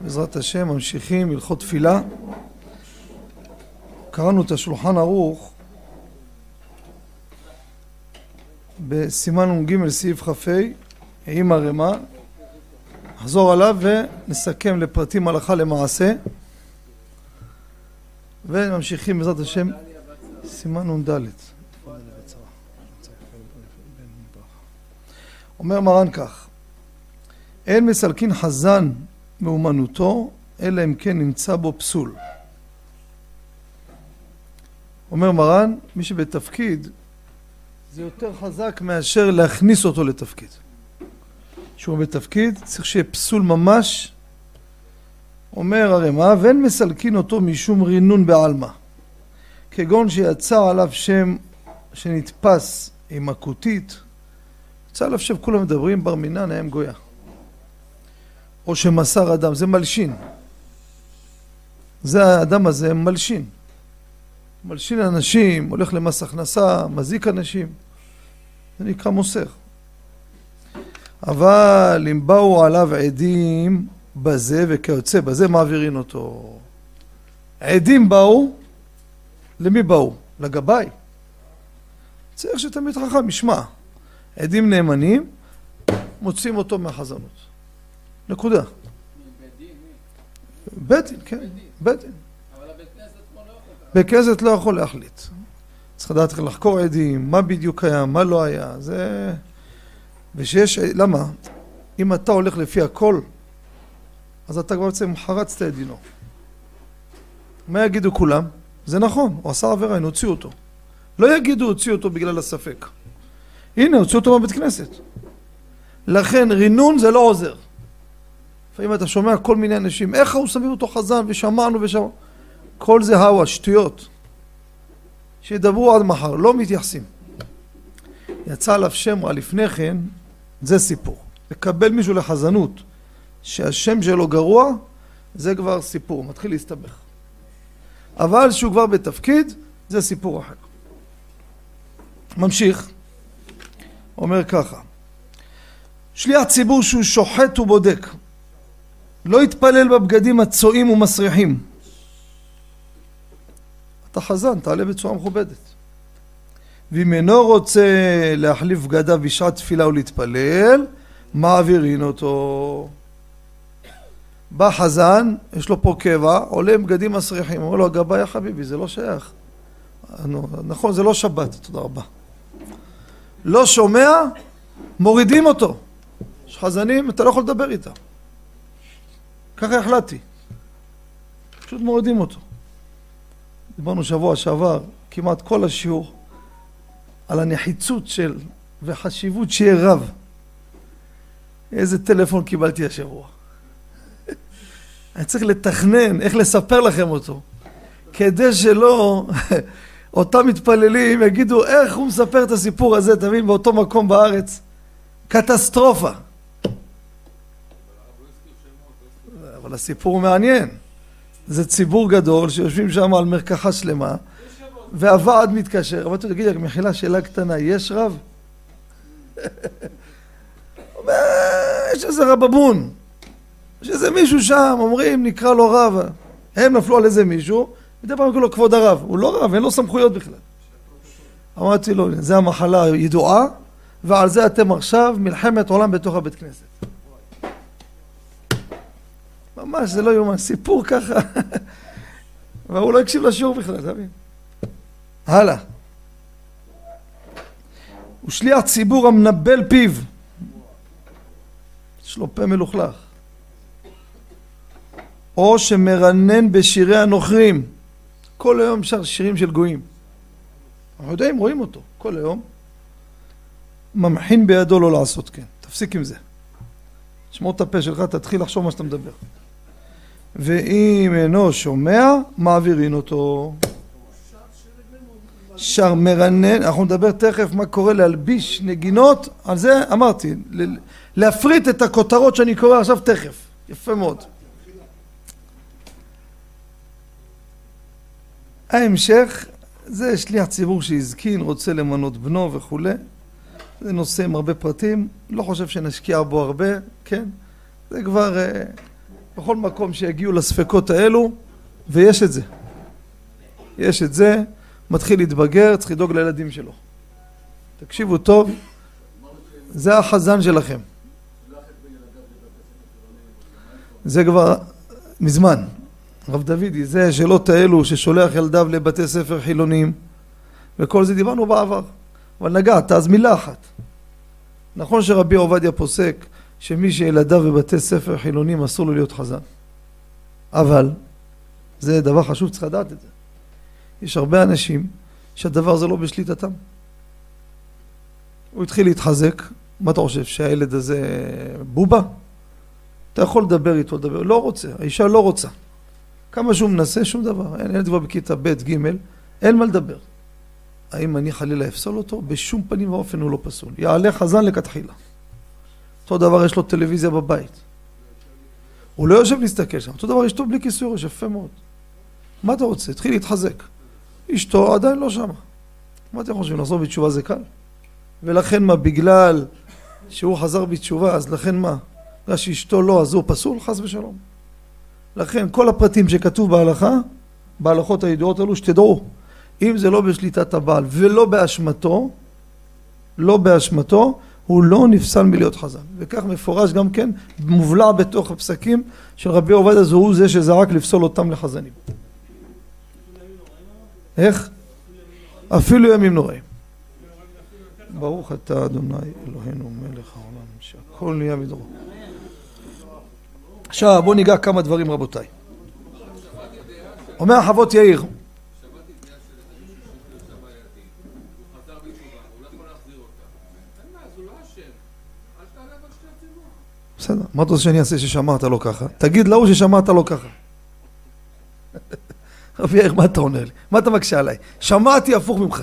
בעזרת השם, ממשיכים הלכות תפילה. קראנו את השולחן ערוך בסימן נ"ג סעיף כ"ה עם הרמ"א, נחזור עליו ונסכם לפרטים הלכה למעשה. וממשיכים בעזרת השם סימן נ"ד. אומר מרן כך אין מסלקין חזן מאומנותו אלא אם כן נמצא בו פסול. אומר מרן מי שבתפקיד זה יותר חזק מאשר להכניס אותו לתפקיד. שהוא בתפקיד צריך שיהיה פסול ממש. אומר הרמ"א ואין מסלקין אותו משום רינון בעלמא. כגון שיצא עליו שם שנתפס עם הכותית יצא עליו שם כולם מדברים בר מינן האם גויה או שמסר אדם זה מלשין. זה האדם הזה מלשין. מלשין אנשים הולך למס הכנסה מזיק אנשים. זה נקרא מוסר. אבל אם באו עליו עדים בזה וכיוצא בזה מעבירים אותו. עדים באו למי באו? לגבאי. צריך שתמיד חכם ישמע. עדים נאמנים מוצאים אותו מהחזנות נקודה בית דין, כן, בית דין בית כנסת לא יכול להחליט צריך לדעת איך לחקור עדים, מה בדיוק היה, מה לא היה, זה... ושיש, למה? אם אתה הולך לפי הכל, אז אתה כבר בעצם חרצת את דינו. מה יגידו כולם? זה נכון, הוא עשה עבירה, הנה הוציאו אותו. לא יגידו הוציאו אותו בגלל הספק. הנה, הוציאו אותו מהבית כנסת. לכן רינון זה לא עוזר. לפעמים אתה שומע כל מיני אנשים, איך הוא שמים אותו חזן ושמענו ושמענו. כל זה הווה, שטויות. שידברו עד מחר, לא מתייחסים. יצא עליו שם רע לפני כן, זה סיפור. לקבל מישהו לחזנות שהשם שלו גרוע, זה כבר סיפור, מתחיל להסתבך. אבל שהוא כבר בתפקיד, זה סיפור אחר. ממשיך, אומר ככה, שליח ציבור שהוא שוחט ובודק, לא יתפלל בבגדים הצועים ומסריחים. אתה חזן, תעלה בצורה מכובדת. ואם אינו רוצה להחליף בגדיו בשעת תפילה ולהתפלל, מעבירין אותו. בא חזן, יש לו פה קבע, עולה עם בגדים מסריחים, אומר לו הגבאי החביבי, זה לא שייך. נכון, זה לא שבת, תודה רבה. לא שומע, מורידים אותו. יש חזנים, אתה לא יכול לדבר איתם. ככה החלטתי. פשוט מורידים אותו. דיברנו שבוע שעבר, כמעט כל השיעור, על הנחיצות של וחשיבות שיהיה רב. איזה טלפון קיבלתי השבוע. אני צריך לתכנן איך לספר לכם אותו, כדי שלא אותם מתפללים יגידו איך הוא מספר את הסיפור הזה, תבין, באותו מקום בארץ. קטסטרופה. אבל הסיפור מעניין. זה ציבור גדול שיושבים שם על מרקחה שלמה והוועד מתקשר, אבל אתה תגיד לי, מחילה שאלה קטנה, יש רב? יש איזה רבבון, יש איזה מישהו שם, אומרים נקרא לו רב, הם נפלו על איזה מישהו, מדי פעם קוראים לו כבוד הרב, הוא לא רב, אין לו סמכויות בכלל. אמרתי לו, זה המחלה הידועה, ועל זה אתם עכשיו מלחמת עולם בתוך הבית כנסת. ממש, זה לא יאומן, סיפור ככה. והוא לא הקשיב לשיעור בכלל, אתה מבין? הלאה. הוא שליח ציבור המנבל פיו. יש לו פה מלוכלך. או שמרנן בשירי הנוכרים. כל היום שר שירים של גויים. אנחנו יודעים, רואים אותו, כל היום. ממחין בידו לא לעשות כן. תפסיק עם זה. שמור את הפה שלך, תתחיל לחשוב מה שאתה מדבר. ואם אינו שומע, מעבירין אותו. שר מרנן, אנחנו נדבר תכף מה קורה להלביש נגינות, על זה אמרתי, להפריט את הכותרות שאני קורא עכשיו תכף, יפה מאוד. ההמשך זה שליח ציבור שהזקין, רוצה למנות בנו וכולי, זה נושא עם הרבה פרטים, לא חושב שנשקיע בו הרבה, כן? זה כבר... בכל מקום שיגיעו לספקות האלו, ויש את זה. יש את זה, מתחיל להתבגר, צריך לדאוג לילדים שלו. תקשיבו טוב, זה החזן שלכם. זה כבר מזמן. רב דודי, זה השאלות האלו ששולח ילדיו לבתי ספר חילוניים וכל זה דיברנו בעבר, אבל נגעת, אז מילה אחת. נכון שרבי עובדיה פוסק שמי שילדיו בבתי ספר חילוניים אסור לו להיות חזן, אבל זה דבר חשוב, צריך לדעת את זה. יש הרבה אנשים שהדבר הזה לא בשליטתם. הוא התחיל להתחזק, מה אתה חושב, שהילד הזה בובה? אתה יכול לדבר איתו, לדבר, לא רוצה, האישה לא רוצה. כמה שהוא מנסה, שום דבר. אין, ילד כבר בכיתה ב', ג', אין מה לדבר. האם אני חלילה אפסול אותו? בשום פנים ואופן הוא לא פסול. יעלה חזן לכתחילה. אותו דבר יש לו טלוויזיה בבית. הוא לא יושב להסתכל שם. אותו דבר אשתו בלי כיסוי ראש, יפה מאוד. מה אתה רוצה? התחיל להתחזק. אשתו עדיין לא שמה. מה אתם חושבים? לחזור בתשובה זה קל? ולכן מה, בגלל שהוא חזר בתשובה, אז לכן מה? בגלל שאשתו לא, אז הוא פסול? חס ושלום. לכן כל הפרטים שכתוב בהלכה, בהלכות הידועות האלו, שתדעו, אם זה לא בשליטת הבעל ולא באשמתו, לא באשמתו, הוא לא נפסל מלהיות חזן. וכך מפורש גם כן, מובלע בתוך הפסקים של רבי עובדיה, זה הוא זה שזרק לפסול אותם לחזנים. איך? אפילו ימים נוראים. ברוך אתה אדוני אלוהינו מלך העולם שהכל נהיה מדרו. עכשיו בואו ניגע כמה דברים רבותיי. אומר חוות יאיר בסדר, מה אתה רוצה שאני אעשה ששמעת לו ככה? תגיד להוא ששמעת לו ככה. רבי יאיר, מה אתה עונה לי? מה אתה מקשה עליי? שמעתי הפוך ממך.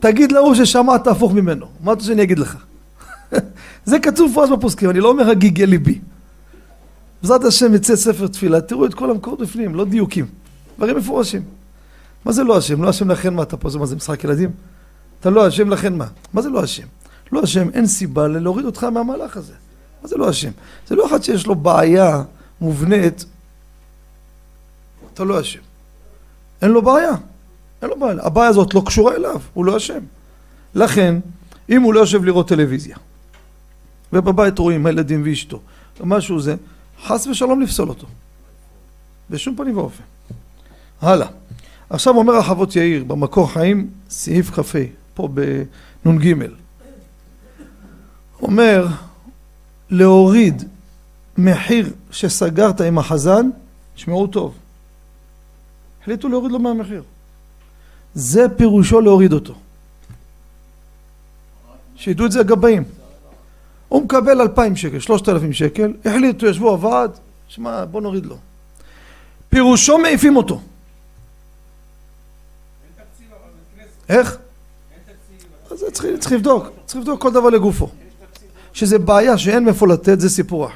תגיד להוא ששמעת הפוך ממנו. מה אתה רוצה שאני אגיד לך? זה כתוב פרש בפוסקים, אני לא אומר הגיגי ליבי. בעזרת השם יצא ספר תפילה, תראו את כל המקורות בפנים, לא דיוקים. דברים מפורשים. מה זה לא השם? לא השם לכן מה אתה פה? מה זה משחק ילדים? אתה לא השם לכן מה? מה זה לא השם? לא השם, אין סיבה להוריד אותך מהמהלך הזה. מה זה לא השם? זה לא אחד שיש לו בעיה מובנית, אתה לא השם. אין לו בעיה. אין לו בעיה. הבעיה הזאת לא קשורה אליו, הוא לא אשם. לכן, אם הוא לא יושב לראות טלוויזיה, ובבית רואים הילדים ואשתו, משהו זה, חס ושלום לפסול אותו. בשום פנים ואופן. הלאה. עכשיו אומר החוות יאיר, במקור חיים, סעיף כ"ה, פה בנ"ג. אומר, להוריד מחיר שסגרת עם החזן, שמעו טוב. החליטו להוריד לו מהמחיר. זה פירושו להוריד אותו. שידעו את זה הגבאים. הוא מקבל אלפיים שקל, שלושת אלפים שקל, החליטו, ישבו הוועד, שמע, בוא נוריד לו. פירושו מעיפים אותו. איך? אז צריך, צריך לבדוק, צריך לבדוק כל דבר לגופו. שזה בעיה שאין מאיפה לתת, זה סיפור אחר.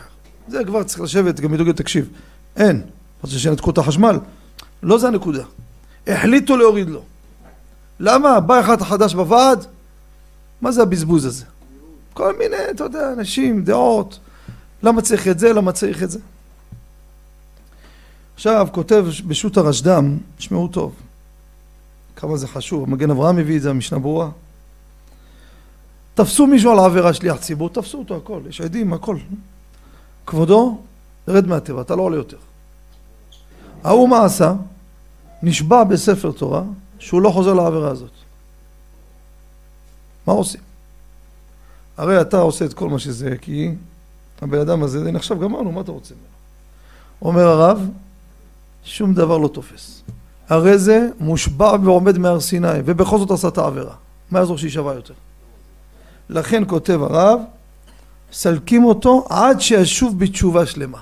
זה כבר צריך לשבת, גם ידעו, תקשיב, אין. רוצה שנתקו את החשמל? לא זה הנקודה. החליטו להוריד לו. למה? בא אחד חדש בוועד? מה זה הבזבוז הזה? כל מיני, אתה יודע, אנשים, דעות. למה צריך את זה? למה צריך את זה? עכשיו, כותב בשו"ת הרשד"ם, תשמעו טוב, כמה זה חשוב, המגן אברהם מביא את זה, המשנה ברורה. תפסו מישהו על עבירה שליח ציבור, תפסו אותו הכל, יש עדים, הכל. כבודו, רד מהטבע, אתה לא עולה יותר. ההוא מה עשה? נשבע בספר תורה שהוא לא חוזר לעבירה הזאת. מה עושים? הרי אתה עושה את כל מה שזה, כי הבן אדם הזה, הנה עכשיו גמרנו, מה אתה רוצה ממנו? אומר הרב, שום דבר לא תופס. הרי זה מושבע ועומד מהר סיני, ובכל זאת עשה את העבירה. מה יעזור שיישבע יותר? לכן כותב הרב, סלקים אותו עד שישוב בתשובה שלמה.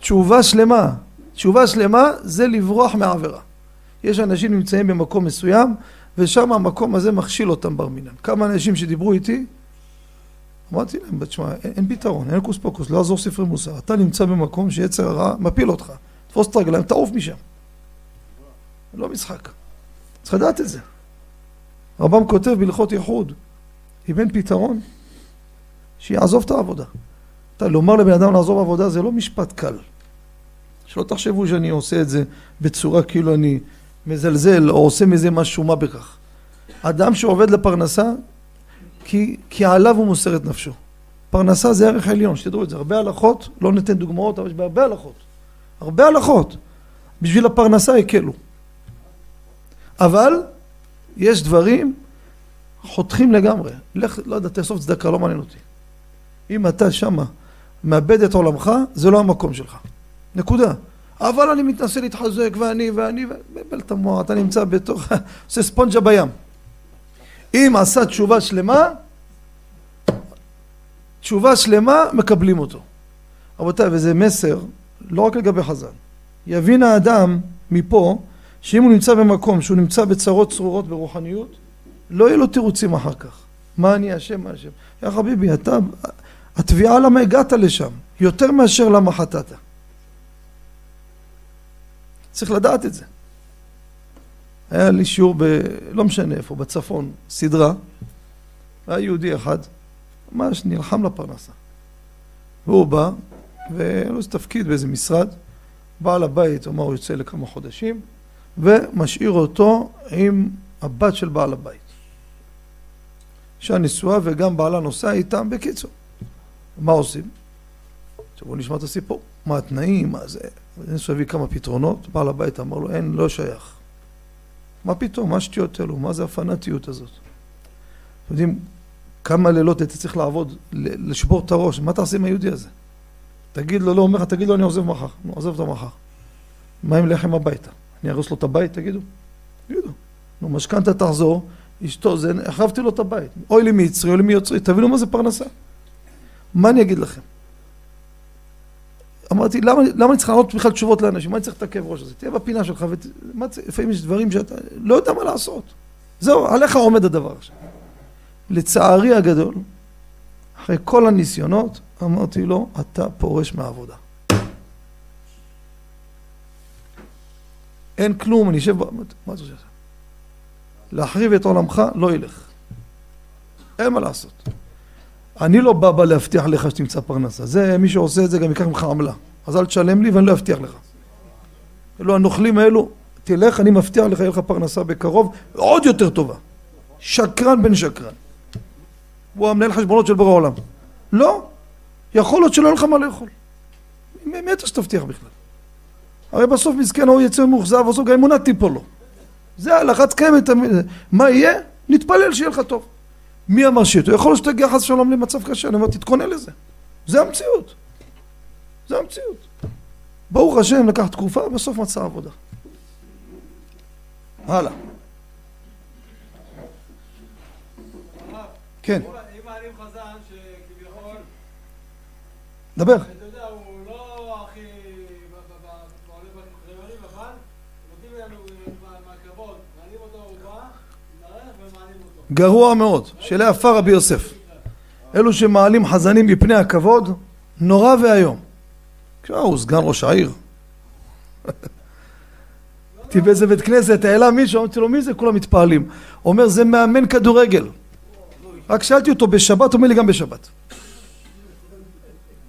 תשובה שלמה. תשובה שלמה זה לברוח מהעבירה. יש אנשים נמצאים במקום מסוים ושם המקום הזה מכשיל אותם בר מינן. כמה אנשים שדיברו איתי, אמרתי להם, תשמע, אין, אין פתרון, אין קוס פוקוס, לא יעזור ספרי מוסר. אתה נמצא במקום שיצר הרע מפיל אותך. תפוס את הרגליים, תעוף משם. לא משחק. צריך לדעת את זה. רבם כותב בהלכות ייחוד, אם אין פתרון, שיעזוב את העבודה. אתה, לומר לבן אדם לעזוב עבודה זה לא משפט קל. שלא תחשבו שאני עושה את זה בצורה כאילו אני מזלזל או עושה מזה משהו מה בכך. אדם שעובד לפרנסה כי, כי עליו הוא מוסר את נפשו. פרנסה זה ערך עליון, שתדעו את זה. הרבה הלכות, לא ניתן דוגמאות, אבל יש בהרבה הלכות. הרבה הלכות. בשביל הפרנסה הקלו. אבל יש דברים חותכים לגמרי. לך, לא יודע, תאסוף צדקה, לא מעניין אותי. אם אתה שמה מאבד את עולמך, זה לא המקום שלך. נקודה. אבל אני מתנסה להתחזק, ואני, ואני, מבלבל את המוח, אתה נמצא בתוך, עושה ספונג'ה בים. אם עשה תשובה שלמה, תשובה שלמה, מקבלים אותו. רבותיי, וזה מסר, לא רק לגבי חז"ל. יבין האדם מפה, שאם הוא נמצא במקום שהוא נמצא בצרות צרורות ברוחניות, לא יהיו לו תירוצים אחר כך. מה אני אשם, מה אשם. יא חביבי, אתה, התביעה למה הגעת לשם, יותר מאשר למה חטאת. צריך לדעת את זה. היה לי שיעור ב... לא משנה איפה, בצפון, סדרה, היה יהודי אחד, ממש נלחם לפרנסה. והוא בא, והיה לו איזה תפקיד באיזה משרד, בעל הבית, אמר, הוא יוצא לכמה חודשים, ומשאיר אותו עם הבת של בעל הבית. אישה נשואה וגם בעלה נוסע איתם, בקיצור. מה עושים? עכשיו בואו נשמע את הסיפור. מה התנאים, מה זה... ניסו להביא כמה פתרונות, בעל הבית אמר לו, אין, לא שייך. מה פתאום, מה השטויות האלו, מה זה הפנאטיות הזאת? אתם יודעים כמה לילות הייתי צריך לעבוד, לשבור את הראש, מה תעשה עם היהודי הזה? תגיד לו, לא אומר לך, תגיד לו, אני עוזב מחר. נו, עוזב אותו מחר. מה עם לחם הביתה? אני ארוס לו את הבית, תגידו? תגידו. נו, משכנתה תחזור, אשתו זה, החרבתי לו את הבית. אוי לי מיצרי, אוי לי מיוצרי, תבינו מה זה פרנסה. מה אני אגיד לכם? אמרתי, למה, למה אני צריך לענות בכלל תשובות לאנשים? מה אני צריך את הכאב ראש הזה? תהיה בפינה שלך, ולפעמים יש דברים שאתה לא יודע מה לעשות. זהו, עליך עומד הדבר עכשיו. לצערי הגדול, אחרי כל הניסיונות, אמרתי לו, אתה פורש מהעבודה. אין כלום, אני אשב, מה זה עושה? להחריב את עולמך, לא ילך. אין מה לעשות. אני לא בא, בא להבטיח לך שתמצא פרנסה. זה, מי שעושה את זה גם ייקח ממך עמלה. אז אל תשלם לי ואני לא אבטיח לך. אלו הנוכלים האלו, תלך, אני מבטיח לך, יהיה לך פרנסה בקרוב, עוד יותר טובה. שקרן בן שקרן. הוא המנהל חשבונות של בורא העולם. לא, יכול להיות שלא יהיה לך מה לאכול. מי אתה שתבטיח בכלל? הרי בסוף מסכן ההוא יצא מאוכזב, בסוף גם אמונה תיפול לו. זה הלכת קיימת, מה יהיה? נתפלל שיהיה לך טוב. מי אמר שיהיה טוב? יכול להיות שתגיע חס ושלום למצב קשה, אני אומר תתכונן לזה. זה המציאות. זה המציאות. ברוך השם לקח תקופה, בסוף מצא עבודה. הלאה. כן. דבר. גרוע מאוד, שאלה יפה רבי יוסף. אלו שמעלים חזנים מפני הכבוד, נורא ואיום. הוא סגן ראש העיר. הייתי באיזה בית כנסת, העלה מישהו, אמרתי לו מי זה? כולם מתפעלים. אומר זה מאמן כדורגל. רק שאלתי אותו בשבת, אומר לי גם בשבת.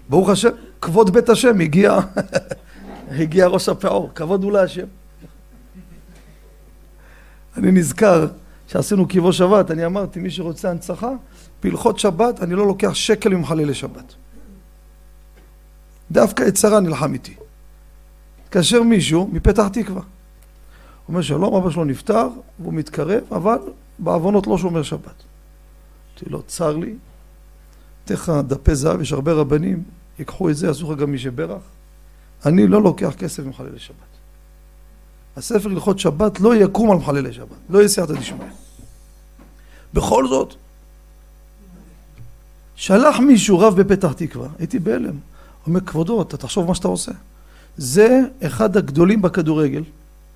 ברוך השם, כבוד בית השם, הגיע, הגיע ראש הפעור, כבוד הוא להשם. אני נזכר שעשינו קיבו שבת, אני אמרתי, מי שרוצה הנצחה, בהלכות שבת, אני לא לוקח שקל ממחללי שבת. דווקא את שרה נלחם איתי. התקשר מישהו מפתח תקווה. אומר שלום, אבא שלו נפטר, והוא מתקרב, אבל בעוונות לא שומר שבת. אמרתי לו, צר לי, אתן לך דפי זהב, יש הרבה רבנים, ייקחו את זה, יעשו לך גם מי שברך. אני לא לוקח כסף ממחללי שבת. הספר הלכות שבת לא יקום על מחללי שבת, לא יהיה סייעתא דשמיא. בכל זאת, שלח מישהו רב בפתח תקווה, הייתי בהלם. אומר, כבודו, אתה תחשוב מה שאתה עושה. זה אחד הגדולים בכדורגל,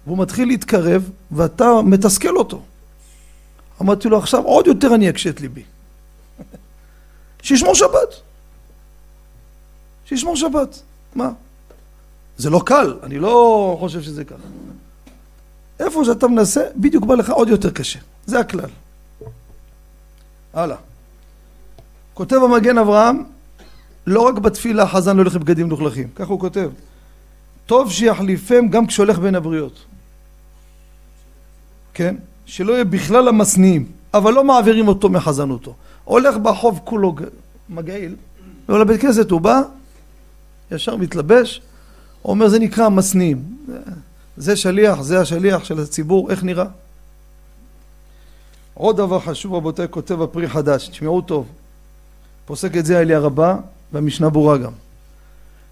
והוא מתחיל להתקרב, ואתה מתסכל אותו. אמרתי לו, עכשיו עוד יותר אני אקשה את ליבי. שישמור שבת. שישמור שבת. מה? זה לא קל, אני לא חושב שזה ככה. איפה שאתה מנסה, בדיוק בא לך עוד יותר קשה. זה הכלל. הלאה. כותב המגן אברהם, לא רק בתפילה חזן לא הולך בבגדים מלוכלכים, ככה הוא כותב. טוב שיחליפם גם כשהולך בין הבריות. כן? שלא יהיה בכלל המשניאים, אבל לא מעבירים אותו מחזנותו. הולך ברחוב כולו מגעיל, ולבית כנסת הוא בא, ישר מתלבש, אומר זה נקרא המשניאים. זה שליח, זה השליח של הציבור, איך נראה? עוד דבר חשוב רבותיי, כותב הפרי חדש, תשמעו טוב, פוסק את זה אליה רבה והמשנה ברורה גם.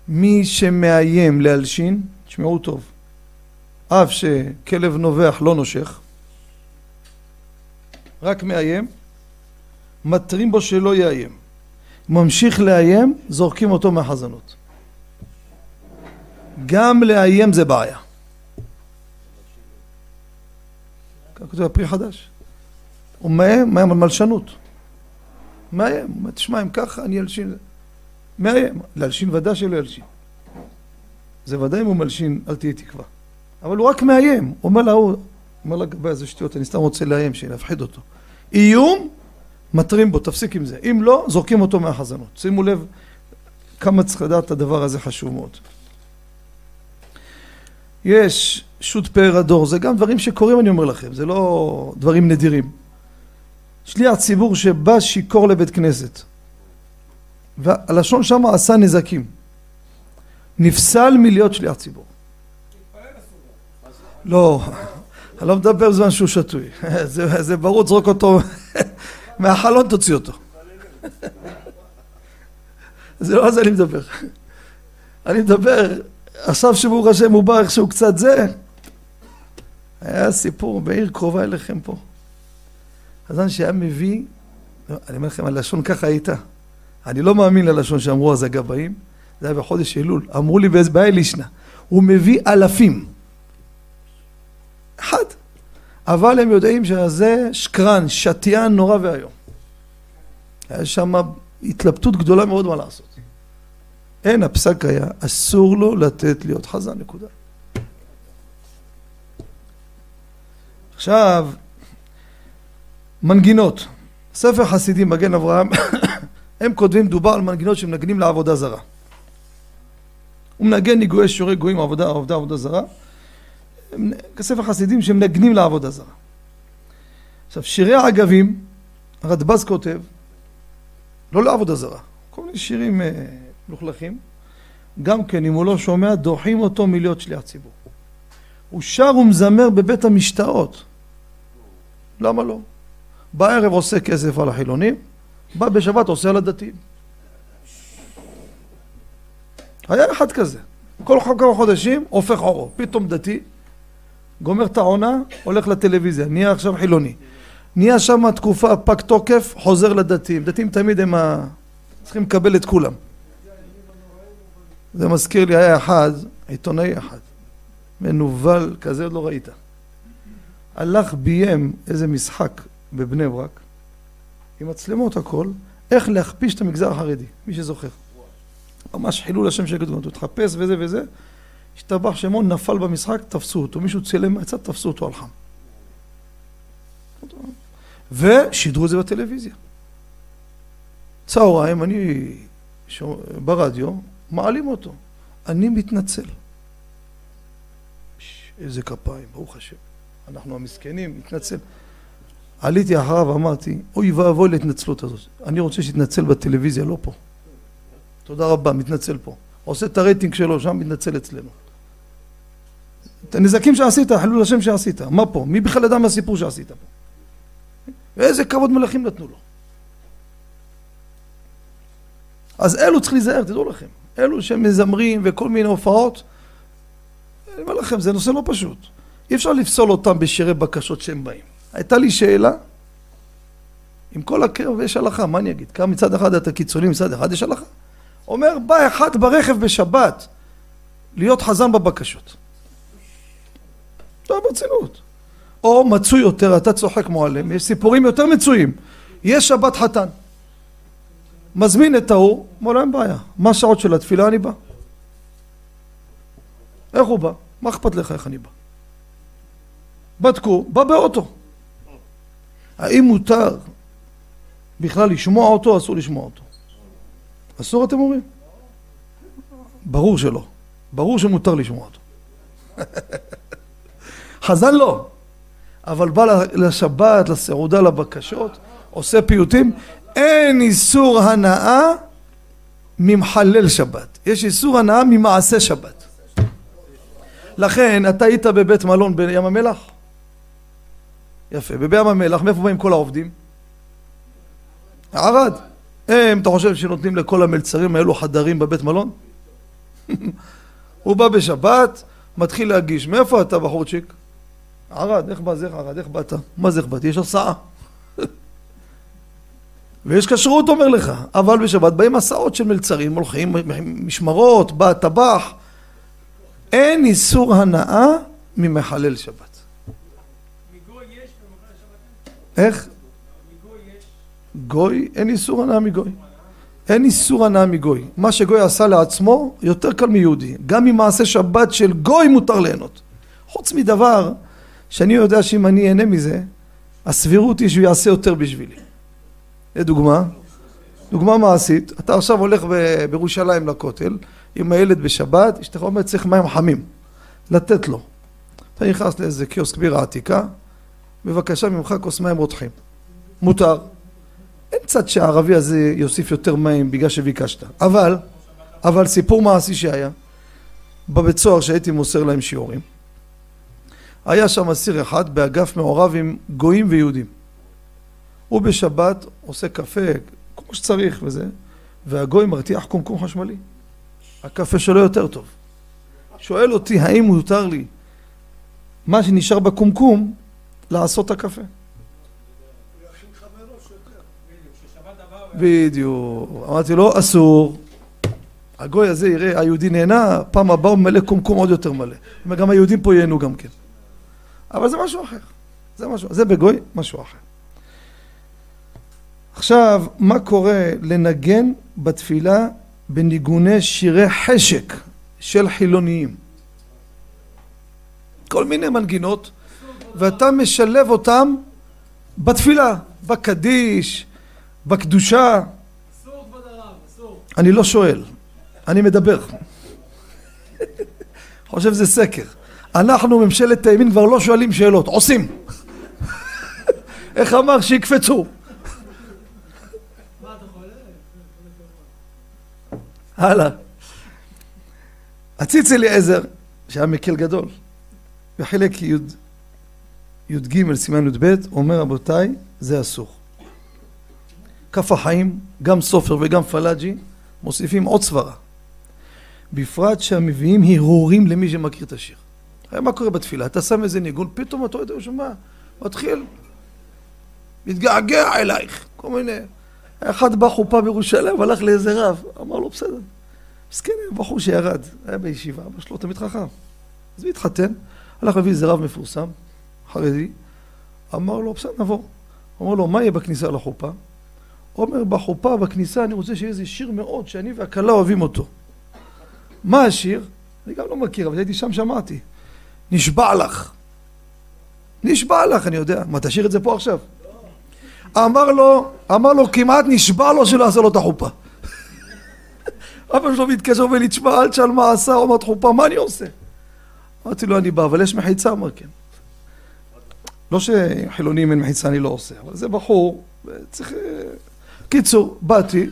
מי שמאיים להלשין, תשמעו טוב, אף שכלב נובח לא נושך, רק מאיים, מתרים בו שלא יאיים. ממשיך לאיים, זורקים אותו מהחזנות. גם לאיים זה בעיה. כך כותב הפרי חדש. הוא מאיים, מאיים על מלשנות. מאיים, תשמע, אם ככה אני אלשין. מאיים, להלשין ודאי שלא ילשין. זה ודאי אם הוא מלשין, אל תהיה תקווה. אבל הוא רק מאיים, הוא אומר להוא, אומר לגבי איזה שטויות, אני סתם רוצה לאיים, להפחיד אותו. איום, מתרים בו, תפסיק עם זה. אם לא, זורקים אותו מהחזנות. שימו לב כמה צריך לדעת הדבר הזה חשוב מאוד. יש שו"ת פאר הדור, זה גם דברים שקורים אני אומר לכם, זה לא דברים נדירים. שליח ציבור שבא שיכור לבית כנסת והלשון שם עשה נזקים. נפסל מלהיות שליח ציבור. לא, אני לא מדבר בזמן שהוא שתוי. זה, זה ברור, תזרוק אותו. מהחלון תוציא אותו. זה לא על זה אני מדבר. אני מדבר עכשיו שברוך השם הוא בא איכשהו קצת זה היה סיפור בעיר קרובה אליכם פה חזן שהיה מביא, אני אומר לכם, הלשון ככה הייתה. אני לא מאמין ללשון שאמרו אז הגבאים, זה היה בחודש אלול, אמרו לי באי לישנה, הוא מביא אלפים. אחד. אבל הם יודעים שזה שקרן, שתיין נורא ואיום. היה שם התלבטות גדולה מאוד מה לעשות. אין, הפסק היה, אסור לו לתת להיות חזן, נקודה. עכשיו, מנגינות. ספר חסידים מגן אברהם, הם כותבים, דובר על מנגינות שמנגנים לעבודה זרה. הוא מנגן ניגועי שיעורי גויים עבודה, עבודה, עבודה זרה. ספר חסידים שמנגנים לעבודה זרה. עכשיו, שירי העגבים, הרדב"ז כותב, לא לעבודה זרה, כל מיני שירים אה, מלוכלכים, גם כן, אם הוא לא שומע, דוחים אותו מלהיות שליח ציבור. הוא שר ומזמר בבית המשתאות. למה לא? בערב עושה כסף על החילונים, בא בשבת עושה על הדתיים. היה אחד כזה, כל כמה חודשים הופך עורו, פתאום דתי, גומר את העונה, הולך לטלוויזיה, נהיה עכשיו חילוני. נהיה שם תקופה פג תוקף, חוזר לדתיים. דתיים תמיד הם ה... צריכים לקבל את כולם. זה מזכיר לי, היה אחד, עיתונאי אחד, מנוול כזה עוד לא ראית. הלך ביים איזה משחק בבני ברק, עם מצלמות הכל, איך להכפיש את המגזר החרדי, מי שזוכר. ממש חילול השם של קדומות, הוא התחפש וזה וזה, השתבח שמו, נפל במשחק, תפסו אותו, מישהו צילם מהצד, תפסו אותו על חם. ושידרו את זה בטלוויזיה. צהריים, אני שומע, ברדיו, מעלים אותו. אני מתנצל. איזה כפיים, ברוך השם. אנחנו המסכנים, מתנצל. עליתי אחריו, אמרתי, אוי ואבוי להתנצלות הזאת. אני רוצה שיתנצל בטלוויזיה, לא פה. תודה רבה, מתנצל פה. עושה את הרייטינג שלו שם, מתנצל אצלנו. את הנזקים שעשית, חילול השם שעשית. מה פה? מי בכלל ידע מהסיפור שעשית פה? ואיזה כבוד מלכים נתנו לו. אז אלו צריך להיזהר, תדעו לכם. אלו שמזמרים וכל מיני הופעות, אני אומר לכם, זה נושא לא פשוט. אי אפשר לפסול אותם בשירי בקשות שהם באים. הייתה לי שאלה, עם כל הכאב יש הלכה, מה אני אגיד? כמה מצד אחד אתה קיצוני, מצד אחד יש הלכה. אומר, בא אחד ברכב בשבת להיות חזן בבקשות. לא, ברצינות. או מצוי יותר, אתה צוחק מועלם, יש סיפורים יותר מצויים. יש שבת חתן. מזמין את ההוא, אומר לו אין בעיה, מה השעות של התפילה אני בא. איך הוא בא? מה אכפת לך איך אני בא? בדקו, בא באוטו. האם מותר בכלל לשמוע אותו, אסור לשמוע אותו. אסור אתם אומרים? ברור שלא. ברור שמותר לשמוע אותו. חזן לא. אבל בא לשבת, לסעודה, לבקשות, עושה פיוטים, אין איסור הנאה ממחלל שבת. יש איסור הנאה ממעשה שבת. לכן, אתה היית בבית מלון בים המלח? יפה. בבים המלח, מאיפה באים כל העובדים? ערד. הם, אתה חושב שנותנים לכל המלצרים האלו חדרים בבית מלון? הוא בא בשבת, מתחיל להגיש. מאיפה אתה בחורצ'יק? ערד, איך בא זה ערד? איך באת? מה זה איך באתי? יש הסעה. ויש כשרות אומר לך, אבל בשבת באים הסעות של מלצרים, הולכים משמרות, בא טבח. אין איסור הנאה ממחלל שבת. איך? גוי, אין איסור הנאה מגוי. אין איסור הנאה מגוי. מה שגוי עשה לעצמו, יותר קל מיהודי. גם ממעשה שבת של גוי מותר ליהנות. חוץ מדבר שאני יודע שאם אני אהנה מזה, הסבירות היא שהוא יעשה יותר בשבילי. לדוגמה, דוגמה מעשית, אתה עכשיו הולך בירושלים לכותל עם הילד בשבת, אשתך אומרת צריך מים חמים, לתת לו. אתה נכנס לאיזה קיוסק בירה עתיקה, בבקשה ממך כוס מים רותחים. מותר. אין צד שהערבי הזה יוסיף יותר מים בגלל שביקשת. אבל, אבל סיפור מעשי שהיה, בבית סוהר שהייתי מוסר להם שיעורים, היה שם אסיר אחד באגף מעורב עם גויים ויהודים. הוא בשבת עושה קפה כמו שצריך וזה, והגוי מרתיח קומקום חשמלי. הקפה שלו יותר טוב. שואל אותי האם מותר לי מה שנשאר בקומקום לעשות את הקפה. בדיוק. אמרתי לו, אסור. הגוי הזה יראה, היהודי נהנה, פעם הבאה הוא מלא קומקום עוד יותר מלא. גם היהודים פה ייהנו גם כן. אבל זה משהו אחר. זה משהו, זה בגוי, משהו אחר. עכשיו, מה קורה לנגן בתפילה בניגוני שירי חשק של חילוניים? כל מיני מנגינות, ואתה משלב אותם בתפילה, בקדיש, בקדושה. אסור כבוד הרב, אסור. אני לא שואל, אני מדבר. חושב שזה סקר. אנחנו ממשלת הימין כבר לא שואלים שאלות, עושים. איך אמר שיקפצו? הלאה. הציץ אליעזר, שהיה מקל גדול, בחלק י"ג סימן י"ב, אומר רבותיי, זה אסור. כף החיים, גם סופר וגם פלאג'י, מוסיפים עוד סברה. בפרט שהמביאים הרהורים למי שמכיר את השיר. הרי מה קורה בתפילה? אתה שם איזה ניגון, פתאום אתה יודע, שומע, מתחיל, מתגעגע אלייך, כל מיני. אחד בחופה בירושלים, הלך לאיזה רב, אמר לו, בסדר. מסכן, בחור שירד, היה בישיבה, אבא שלו תמיד חכם. אז הוא התחתן, הלך להביא איזה רב מפורסם, חרדי, אמר לו, בסדר, נבוא. אמר לו, מה יהיה בכניסה לחופה? אומר, בחופה, בכניסה, אני רוצה שיהיה איזה שיר מאוד, שאני והכלה אוהבים אותו. מה השיר? אני גם לא מכיר, אבל הייתי שם, שמעתי. נשבע לך. נשבע לך, אני יודע. מה, תשאיר את זה פה עכשיו? אמר לו, אמר לו, כמעט נשבע לו שלא עשה לו את החופה. אבא שלו מתקשר ואומר לי, תשמע, אל תשאל מה עשה, הוא אמר חופה, מה אני עושה? אמרתי לו, אני בא, אבל יש מחיצה, אמר כן. לא שחילונים אין מחיצה, אני לא עושה, אבל זה בחור, צריך... קיצור, באתי,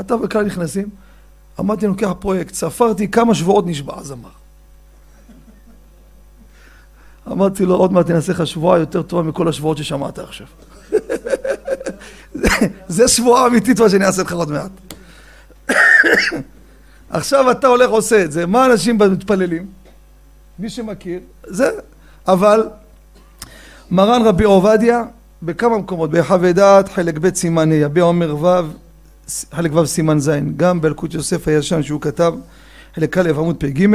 אתה וכאן נכנסים, אמרתי, אני לוקח פרויקט, ספרתי כמה שבועות נשבע הזמר. אמרתי לו, עוד מעט נעשה לך שבועה יותר טובה מכל השבועות ששמעת עכשיו. זה שבועה אמיתית מה שאני אעשה לך עוד מעט. עכשיו אתה הולך עושה את זה, מה אנשים מתפללים? מי שמכיר, זה, אבל מרן רבי עובדיה בכמה מקומות, בהיחווה דעת, חלק ב' סימן ה', יביע עומר ו', חלק ו' סימן ז', גם באלקוט יוסף הישן שהוא כתב, חלק א' עמוד פ"ג,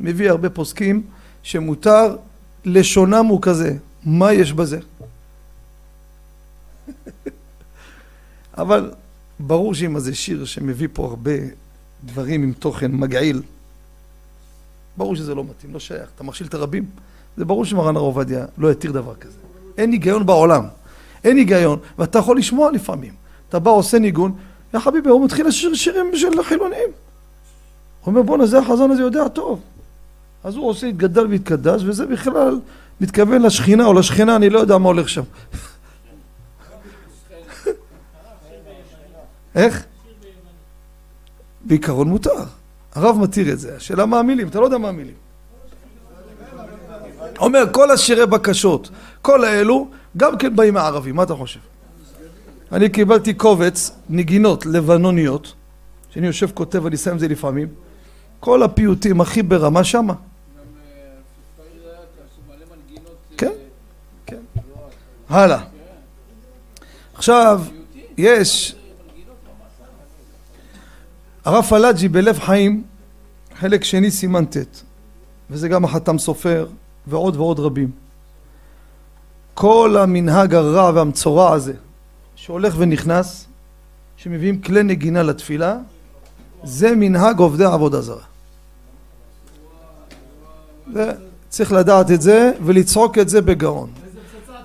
מביא הרבה פוסקים שמותר, לשונם הוא כזה, מה יש בזה? אבל ברור שאם זה שיר שמביא פה הרבה דברים עם תוכן מגעיל, ברור שזה לא מתאים, לא שייך, אתה מכשיל את הרבים. זה ברור שמרן הרב עובדיה לא יתיר דבר כזה. אין היגיון בעולם. אין היגיון, ואתה יכול לשמוע לפעמים. אתה בא, עושה ניגון, יא חביבי, הוא מתחיל לשיר שירים של חילונים. הוא אומר בואנה זה החזון הזה יודע טוב. אז הוא עושה התגדל והתקדש וזה בכלל מתכוון לשכינה או לשכינה אני לא יודע מה הולך שם. איך? בעיקרון מותר. הרב מתיר את זה. השאלה מה המילים, אתה לא יודע מה המילים. אומר כל השירי בקשות, כל האלו, גם כן באים מהערבים, מה אתה חושב? אני קיבלתי קובץ נגינות לבנוניות, שאני יושב כותב ואני שם את זה לפעמים, כל הפיוטים הכי ברמה שמה. כן, כן. הלאה. עכשיו, יש הרב פלאג'י בלב חיים, חלק שני סימן ט', וזה גם החתם סופר ועוד ועוד רבים. כל המנהג הרע והמצורע הזה שהולך ונכנס, שמביאים כלי נגינה לתפילה, זה מנהג עובדי עבודה זרה. צריך לדעת את זה ולצעוק את זה בגאון.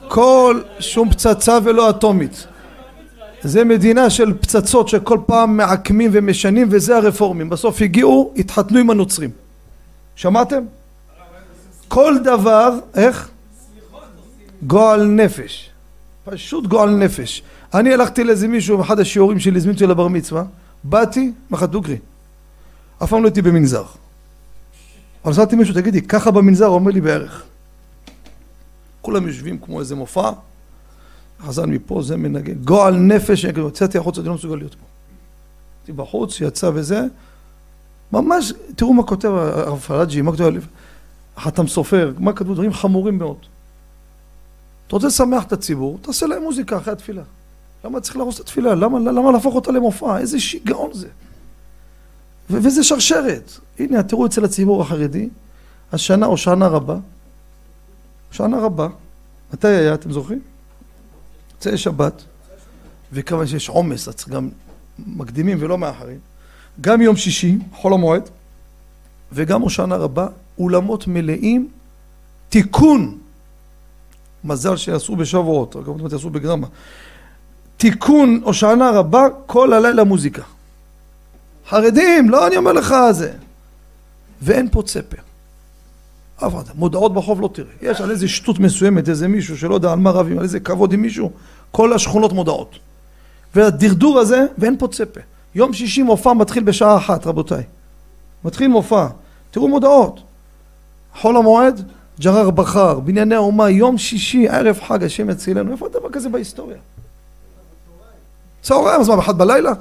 כל שום פצצה ולא אטומית. זה מדינה של פצצות שכל פעם מעקמים ומשנים וזה הרפורמים. בסוף הגיעו, התחתנו עם הנוצרים. שמעתם? כל דבר, איך? גועל נפש. פשוט גועל נפש. אני הלכתי לאיזה מישהו, אחד השיעורים שלי, הזמין אותי לבר מצווה, באתי, מחת דוגרי. אף פעם לא הייתי במנזר. אבל שאלתי מישהו, תגידי, ככה במנזר? הוא אומר לי בערך. כולם יושבים כמו איזה מופע, חזן מפה, זה מנגן, גועל נפש, יצאתי החוצה, אני לא מסוגל להיות פה. הייתי בחוץ, יצא וזה, ממש, תראו מה כותב הרב פלאג'י, מה כותב חתם סופר, מה כתבו דברים חמורים מאוד. אתה רוצה לשמח את הציבור, תעשה להם מוזיקה אחרי התפילה. למה צריך להרוס את התפילה? למה, למה להפוך אותה למופע? איזה שיגעון זה. ו- וזה שרשרת. הנה, תראו אצל הציבור החרדי, השנה או שנה רבה, שנה רבה, מתי היה, אתם זוכרים? מוצאי שבת, וכיוון שיש עומס, אז צריך גם מקדימים ולא מאחרים, גם יום שישי, חול המועד, וגם הושענא רבה, אולמות מלאים, תיקון, מזל שיעשו בשבועות, רק עוד יעשו בגרמה, תיקון הושענא רבה, כל הלילה מוזיקה. חרדים, לא אני אומר לך זה. ואין פה צפר. אף אחד. מודעות בחוב לא תראה. יש על איזה שטות מסוימת, איזה מישהו שלא יודע על מה רבים, על איזה כבוד עם מישהו, כל השכונות מודעות. והדרדור הזה, ואין פה צפה. יום שישי מופע מתחיל בשעה אחת, רבותיי. מתחיל מופע. תראו מודעות. חול המועד, ג'רר בחר, בנייני האומה, יום שישי, ערב חג, השם יצילנו. איפה דבר כזה בהיסטוריה? צהריים, אז מה, באחד בלילה?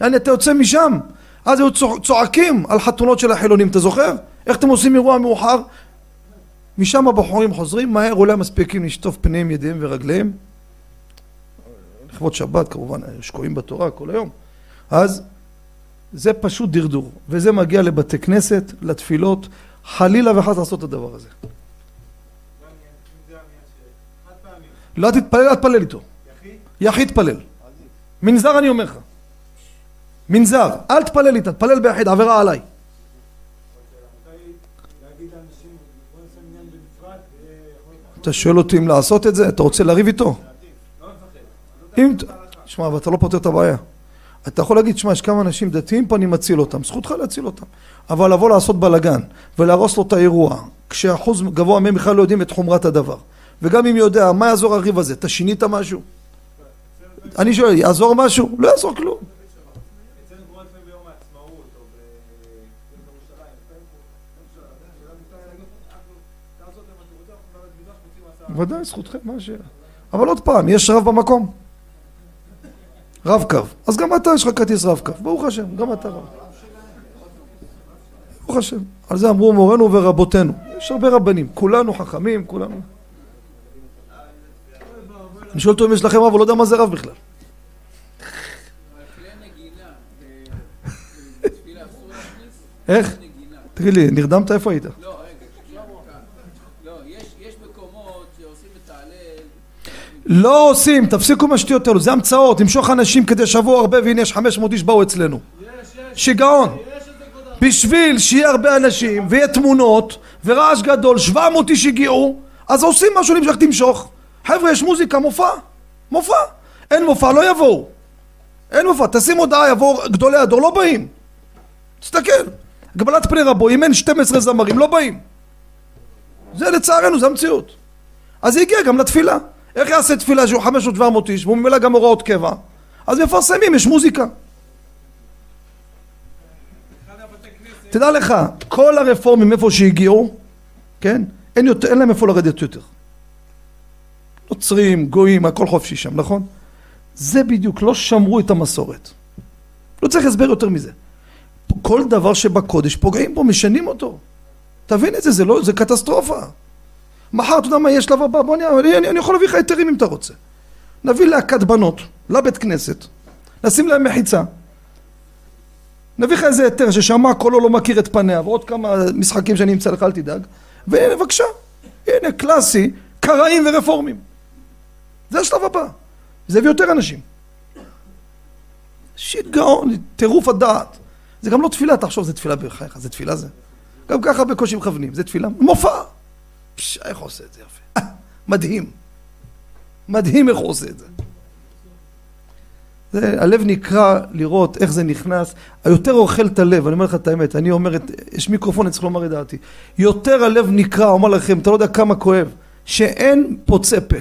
יעני, אתה יוצא משם, אז היו צועקים על חתונות של החילונים, אתה זוכר? איך אתם עושים אירוע מאוחר? משם הבחורים חוזרים מהר, אולי מספיקים לשטוף פניהם, ידיהם ורגליהם. לכבוד שבת כמובן, שקועים בתורה כל היום. אז זה פשוט דרדור, וזה מגיע לבתי כנסת, לתפילות, חלילה וחס לעשות את הדבר הזה. לא תתפלל, אל תתפלל איתו. יחיד תפלל. מנזר אני אומר לך. מנזר, אל תפלל איתה, תפלל ביחיד, עבירה עליי. אתה שואל אותי אם לעשות את זה? אתה רוצה לריב איתו? אם... שמע, אבל אתה לא פותר את הבעיה. אתה יכול להגיד, שמע, יש כמה אנשים דתיים פה, אני מציל אותם. זכותך להציל אותם. אבל לבוא לעשות בלאגן ולהרוס לו את האירוע, כשאחוז גבוה מהם בכלל לא יודעים את חומרת הדבר. וגם אם יודע, מה יעזור הריב הזה? אתה שינית משהו? אני שואל, יעזור משהו? לא יעזור כלום. ודאי, זכותכם, מה השאלה? אבל עוד פעם, יש רב במקום. רב קו. אז גם אתה יש לך כרטיס רב קו. ברוך השם, גם אתה רב. ברוך השם. על זה אמרו מורנו ורבותינו. יש הרבה רבנים. כולנו חכמים, כולנו... אני שואל אותו אם יש לכם רב, הוא לא יודע מה זה רב בכלל. איך? תגיד לי, נרדמת? איפה היית? לא. לא עושים, תפסיקו עם השטויות האלו, זה המצאות, למשוך אנשים כדי שיבואו הרבה והנה יש 500 איש באו אצלנו. שיגעון. בשביל שיהיה הרבה אנשים ויהיה תמונות ורעש גדול, 700 איש הגיעו, אז עושים משהו למשך תמשוך. חבר'ה, יש מוזיקה, מופע. מופע. אין מופע, לא יבואו. אין מופע, תשים הודעה, יבואו גדולי הדור, לא באים. תסתכל, הגבלת פני רבו, אם אין 12 זמרים, לא באים. זה לצערנו, זה המציאות. אז זה הגיע גם לתפילה. איך יעשה תפילה שהוא 500-700 איש, והוא ממילא גם הוראות קבע? אז מפרסמים, יש מוזיקה. תדע לך, כל הרפורמים איפה שהגיעו, כן? אין, יותר, אין להם איפה לרדת יותר. נוצרים, גויים, הכל חופשי שם, נכון? זה בדיוק, לא שמרו את המסורת. לא צריך הסבר יותר מזה. כל דבר שבקודש פוגעים בו, משנים אותו. תבין את זה, זה, לא, זה קטסטרופה. מחר, אתה יודע מה יהיה שלב הבא? בוא אני, אני, אני יכול להביא לך היתרים אם אתה רוצה. נביא להקת בנות, לבית כנסת, נשים להם מחיצה. נביא לך איזה היתר ששמע קולו לא מכיר את פניה, ועוד כמה משחקים שאני אמצא לך, אל תדאג. והנה, בבקשה, הנה, קלאסי, קראים ורפורמים. זה השלב הבא. זה הביא יותר אנשים. שיגעון, טירוף הדעת. זה גם לא תפילה, תחשוב, זה תפילה בחייך, זה תפילה זה. גם ככה בקושי מכוונים, זה תפילה, מופע. פש, איך הוא עושה את זה יפה. מדהים. מדהים איך הוא עושה את זה. זה, הלב נקרע לראות איך זה נכנס, היותר אוכל את הלב, אני אומר לך את האמת, אני אומר, את, יש מיקרופון, אני צריך לומר את דעתי, יותר הלב נקרע, אומר לכם, אתה לא יודע כמה כואב, שאין פוצה פה.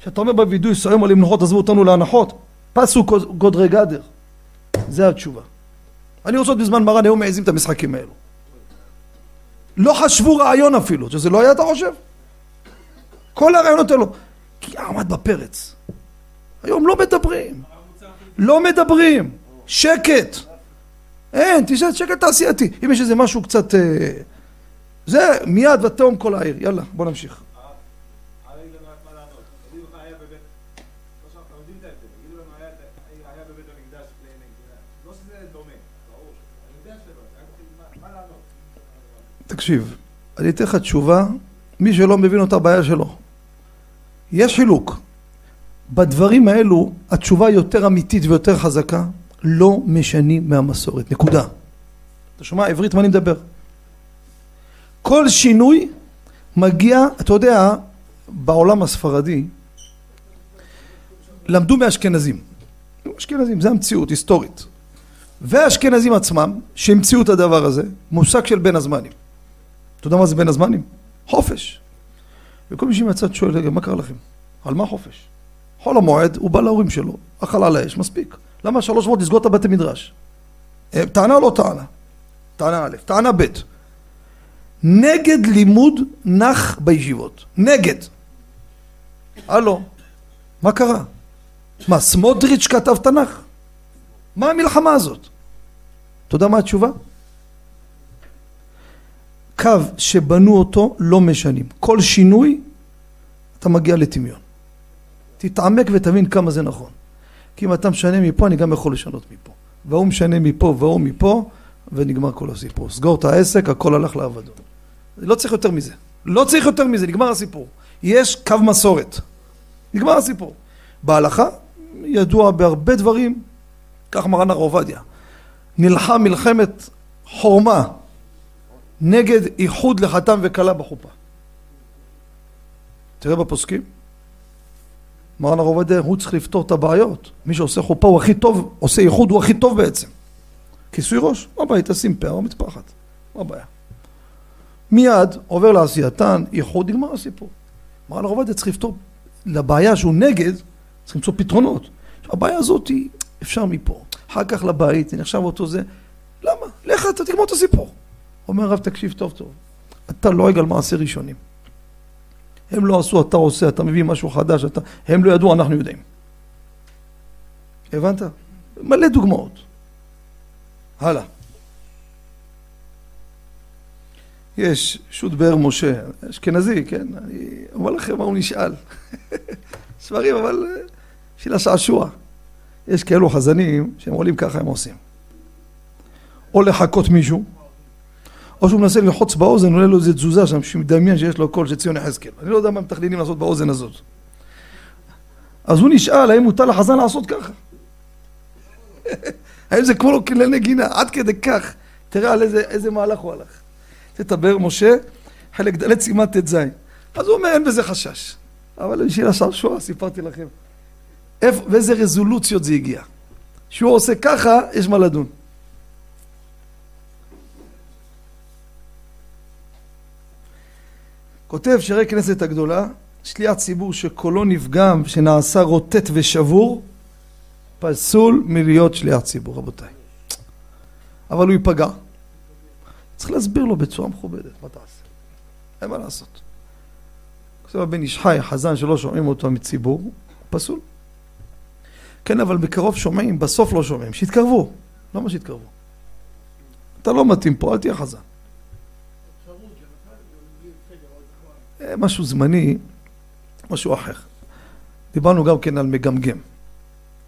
כשאתה אומר בווידוי, סוים על המנוחות, עזבו אותנו להנחות, פסו גודרי גדר. זה התשובה. אני רוצה עוד בזמן מרן, היו מעזים את המשחקים האלו. לא חשבו רעיון אפילו, שזה לא היה, אתה חושב? כל הרעיונות האלו. כי עמד בפרץ. היום לא מדברים. לא מדברים. שקט. אין, תשאל, שקט תעשייתי. אם יש איזה משהו קצת... אה, זה מיד ותהום כל העיר. יאללה, בוא נמשיך. תקשיב, אני אתן לך תשובה, מי שלא מבין אותה בעיה שלו. יש חילוק. בדברים האלו התשובה יותר אמיתית ויותר חזקה, לא משנים מהמסורת, נקודה. אתה שומע עברית מה אני מדבר? כל שינוי מגיע, אתה יודע, בעולם הספרדי למדו מאשכנזים. אשכנזים, זה המציאות, היסטורית. והאשכנזים עצמם, שהמציאו את הדבר הזה, מושג של בין הזמנים. אתה יודע מה זה בין הזמנים? חופש. וכל מי שמהצד שואל, רגע, מה קרה לכם? על מה חופש? חול המועד, הוא בא להורים שלו, אכל על האש, מספיק. למה שלוש שבועות לסגור את הבתי מדרש? אה, טענה או לא טענה? טענה א', טענה ב', נגד לימוד נח בישיבות. נגד. הלו, מה קרה? מה, סמוטריץ' כתב תנ"ך? מה המלחמה הזאת? אתה יודע מה התשובה? קו שבנו אותו לא משנים. כל שינוי אתה מגיע לטמיון. תתעמק ותבין כמה זה נכון. כי אם אתה משנה מפה, אני גם יכול לשנות מפה. והוא משנה מפה והוא מפה, ונגמר כל הסיפור. סגור את העסק, הכל הלך לעבדות. לא צריך יותר מזה. לא צריך יותר מזה, נגמר הסיפור. יש קו מסורת. נגמר הסיפור. בהלכה, ידוע בהרבה דברים, כך מרן הר עובדיה. נלחם מלחמת חורמה נגד איחוד לחתם וכלה בחופה. תראה בפוסקים. מרן הרב עובדיה, הוא צריך לפתור את הבעיות. מי שעושה חופה הוא הכי טוב, עושה איחוד הוא הכי טוב בעצם. כיסוי ראש, מה הבעיה? תשים פאה או מטפחת. מה הבעיה? מיד עובר לעשייתן, איחוד, נגמר הסיפור. מרן הרב עובדיה צריך לפתור לבעיה שהוא נגד, צריך למצוא פתרונות. הבעיה הזאת היא, אפשר מפה, אחר כך לבית, זה נחשב אותו זה. למה? לך אתה תגמור את הסיפור. אומר הרב תקשיב טוב טוב, אתה לועג על מעשה ראשונים. הם לא עשו, אתה עושה, אתה מביא משהו חדש, אתה... הם לא ידעו, אנחנו יודעים. הבנת? מלא דוגמאות. הלאה. יש שו"ת באר משה, אשכנזי, כן? אני אומר לכם מה הוא נשאל. ספרים, אבל בשביל השעשוע. יש כאלו חזנים שהם עולים ככה, הם עושים. או לחכות מישהו, או שהוא מנסה ללחוץ באוזן, עולה לו איזה תזוזה שם, שמדמיין שיש לו קול של ציון יחזקאל. אני לא יודע מה מתכננים לעשות באוזן הזאת. אז הוא נשאל, האם מותר לחזן לעשות ככה? האם זה כמו לו כלי נגינה, עד כדי כך. תראה על איזה, איזה מהלך הוא הלך. תדבר משה, חלק ד' סימן ט"ז. אז הוא אומר, אין בזה חשש. אבל בשביל השעשוע סיפרתי לכם. ואיזה רזולוציות זה הגיע. שהוא עושה ככה, יש מה לדון. כותב שרי כנסת הגדולה, שליח ציבור שקולו נפגם, שנעשה רוטט ושבור, פסול מלהיות שליח ציבור, רבותיי. אבל הוא ייפגע. צריך להסביר לו בצורה מכובדת, מה תעשה? אין מה לעשות. כותב הבן איש חי, חזן שלא שומעים אותו מציבור, פסול. כן, אבל בקרוב שומעים, בסוף לא שומעים. שיתקרבו. למה שיתקרבו? אתה לא מתאים פה, אל תהיה חזן. משהו זמני, משהו אחר. דיברנו גם כן על מגמגם.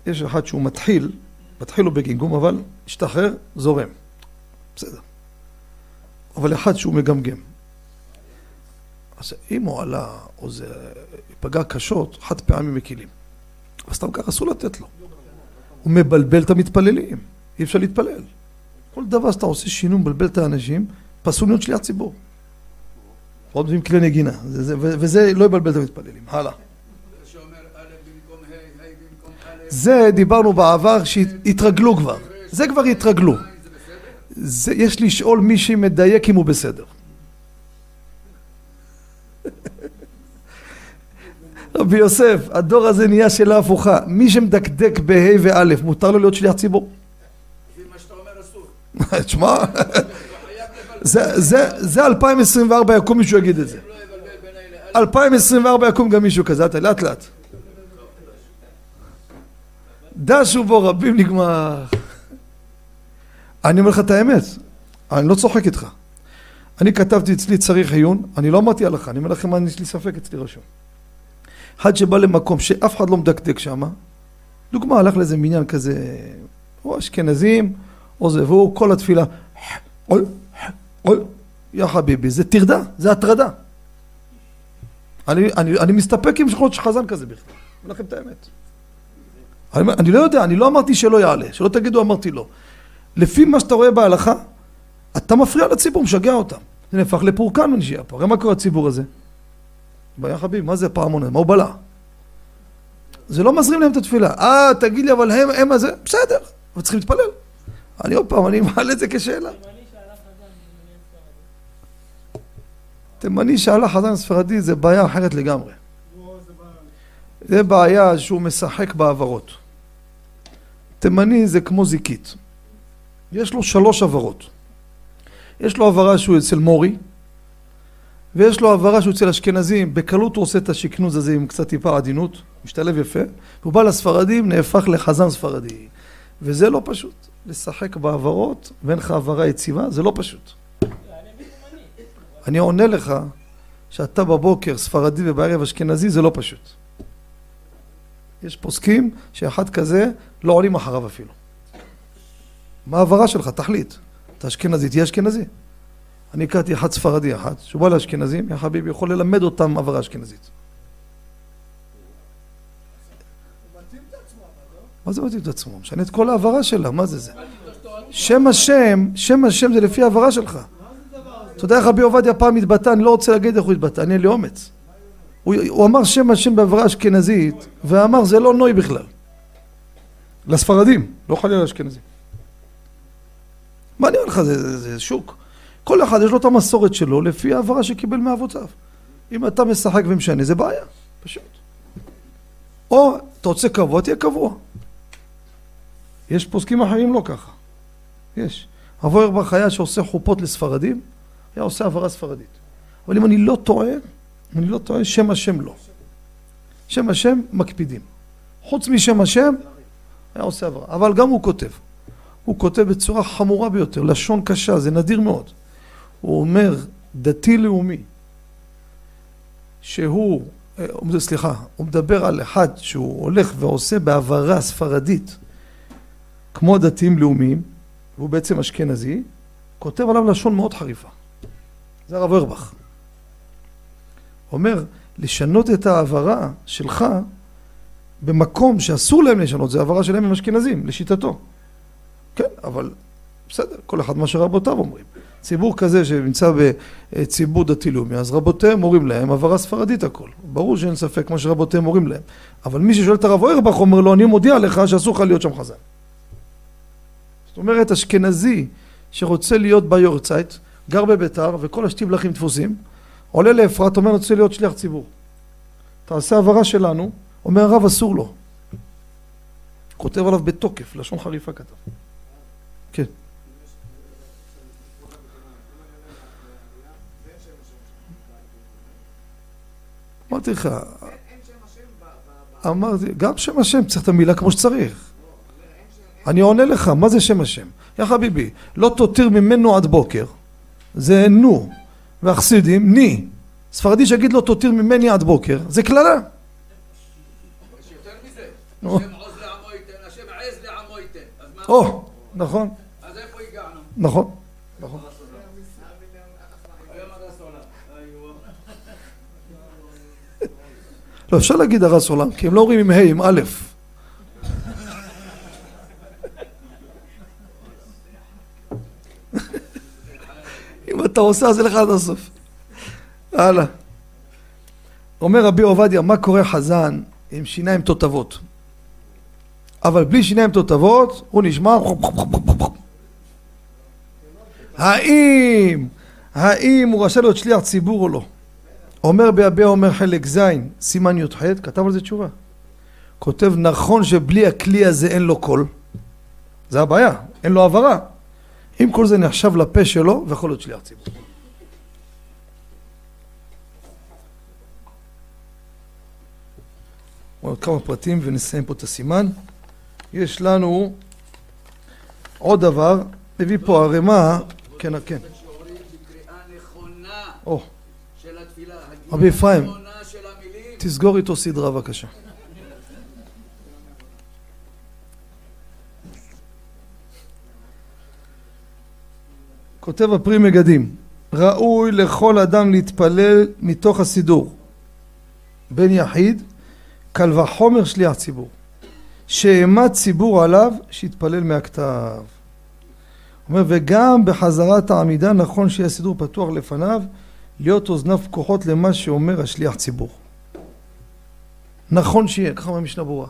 יש אחד שהוא מתחיל, מתחיל לו בגמגום, אבל השתחרר, זורם. בסדר. אבל אחד שהוא מגמגם. אז אם הוא עלה, או זה פגע קשות, חד פעמי מקילים. אז סתם ככה אסור לתת לו. הוא מבלבל את המתפללים, אי אפשר להתפלל. כל דבר שאתה עושה שינוי, מבלבל את האנשים, פסול להיות שליח ציבור. עוד עם כלי נגינה, וזה לא יבלבל את המתפללים. הלאה. זה דיברנו בעבר שהתרגלו כבר, זה כבר התרגלו. זה, יש לשאול מי שמדייק אם הוא בסדר. רבי יוסף, הדור הזה נהיה שאלה הפוכה. מי שמדקדק בה' וא', מותר לו להיות שליח ציבור? לפי מה שאתה אומר אסור. תשמע, זה 2024 יקום מישהו יגיד את זה. 2024 יקום גם מישהו כזה, אתה לאט לאט. דשו בו רבים נגמר. אני אומר לך את האמת, אני לא צוחק איתך. אני כתבתי אצלי צריך עיון, אני לא אמרתי הלכה, אני אומר לכם, יש לי ספק אצלי רשום. אחד שבא למקום שאף אחד לא מדקדק שם, דוגמה, הלך לאיזה מניין כזה, או אשכנזים, או זה, והוא כל התפילה, אוי, יא חביבי, זה טרדה, זה הטרדה. אני, אני, אני מסתפק עם שכונות חזן כזה בכלל, אני אומר לכם את האמת. אני, אני לא יודע, אני לא אמרתי שלא יעלה, שלא תגידו אמרתי לא. לפי מה שאתה רואה בהלכה, אתה מפריע לציבור, משגע אותם. זה נהפך לפורקן מנשייה פה, הרי מה קורה לציבור הזה? בעיה חביב, מה זה פעמון? מה הוא בלע? זה לא מזרים להם את התפילה. אה, תגיד לי, אבל הם, הם הזה, בסדר, אבל צריכים להתפלל. אני עוד פעם, אני מעלה את זה כשאלה. תימני שעלה חזן ספרדי זה בעיה אחרת לגמרי. זה בעיה שהוא משחק בעברות. תימני זה כמו זיקית. יש לו שלוש עברות. יש לו עברה שהוא אצל מורי, ויש לו עברה שהוא אצל אשכנזים, בקלות הוא עושה את השכנוז הזה עם קצת טיפה עדינות, משתלב יפה, והוא בא לספרדים, נהפך לחזן ספרדי. וזה לא פשוט, לשחק בעברות, ואין לך עברה יציבה, זה לא פשוט. אני עונה לך שאתה בבוקר ספרדי ובערב אשכנזי, זה לא פשוט. יש פוסקים שאחד כזה לא עולים אחריו אפילו. מה העברה שלך? תחליט. אתה אשכנזי, תהיה אשכנזי. אני הכרתי אחד ספרדי אחד, שהוא בא לאשכנזים, יא חביבי, יכול ללמד אותם עברה אשכנזית. מה זה מתאים את עצמו? משנה את כל העברה שלה, מה זה זה? שם השם, שם השם זה לפי העברה שלך. אתה יודע איך רבי עובדיה פעם התבטא, אני לא רוצה להגיד איך הוא התבטא, אני אין לי אומץ. הוא, הוא אמר שם השם בעברה אשכנזית, ואמר זה לא נוי בכלל. לספרדים, לא חלילה לאשכנזים. מה אני אומר לך, זה, זה, זה שוק. כל אחד יש לו את המסורת שלו לפי העברה שקיבל מאבותיו. אם אתה משחק ומשנה, זה בעיה, פשוט. או אתה רוצה קבוע, תהיה קבוע. יש פוסקים אחרים לא ככה. יש. אבויר בר חיה שעושה חופות לספרדים, היה עושה העברה ספרדית. אבל אם אני לא טועה, אם אני לא טועה, שם השם לא. שם השם מקפידים. חוץ משם השם, היה עושה העברה. אבל גם הוא כותב. הוא כותב בצורה חמורה ביותר, לשון קשה, זה נדיר מאוד. הוא אומר, דתי-לאומי, שהוא, אה, סליחה, הוא מדבר על אחד שהוא הולך ועושה בעברה ספרדית, כמו דתיים לאומיים, והוא בעצם אשכנזי, כותב עליו לשון מאוד חריפה. זה הרב אורבך. אומר, לשנות את העברה שלך במקום שאסור להם לשנות, זה העברה שלהם עם אשכנזים, לשיטתו. כן, אבל בסדר, כל אחד מה שרבותיו אומרים. ציבור כזה שנמצא בציבור דתי-לאומי, אז רבותיהם אומרים להם הבהרה ספרדית הכל. ברור שאין ספק מה שרבותיהם אומרים להם. אבל מי ששואל את הרב אוירבך אומר לו, אני מודיע לך שאסור לך להיות שם חזן. זאת אומרת, אשכנזי שרוצה להיות ביורצייט, גר בביתר וכל השטיבלחים דפוסים, עולה לאפרת, אומר, רוצה להיות שליח ציבור. תעשה הבהרה שלנו, אומר הרב, אסור לו. כותב עליו בתוקף, לשון חריפה כתב. כן. אמרתי לך, אמרתי, גם שם השם צריך את המילה כמו שצריך. אני עונה לך, מה זה שם השם? יא חביבי, לא תותיר ממנו עד בוקר, זה נו, והחסידים ני. ספרדי שיגיד לא תותיר ממני עד בוקר, זה קללה. יש יותר מזה, השם עוז לעמו ייתן, השם עז לעמו ייתן. אז מה? או, נכון, אז איפה הגענו? נכון, נכון. לא, אפשר להגיד הרס עולם, כי הם לא אומרים עם ה', עם א'. אתה עושה, אז לך עד הסוף. הלאה. אומר רבי עובדיה, מה קורה חזן עם שיניים תותבות? אבל בלי שיניים תותבות, הוא נשמע... האם, האם הוא רשאי להיות שליח ציבור או לא? אומר ביביע אומר חלק ז', סימן י"ח, כתב על זה תשובה. כותב נכון שבלי הכלי הזה אין לו קול. זה הבעיה, אין לו הבהרה. אם כל זה נחשב לפה שלו, ויכול להיות שליח ציבור. עוד כמה פרטים ונסיים פה את הסימן. יש לנו עוד דבר, מביא פה ערימה, כן, כן. רבי אפרים. תסגור איתו סדרה בבקשה. כותב הפרי מגדים, ראוי לכל אדם להתפלל מתוך הסידור, בן יחיד, קל וחומר שליח ציבור, שאימת ציבור עליו, שיתפלל מהכתב. אומר, וגם בחזרת העמידה נכון שיהיה סידור פתוח לפניו, להיות אוזניו פקוחות למה שאומר השליח ציבור. נכון שיהיה, ככה אומר משנה ברורה.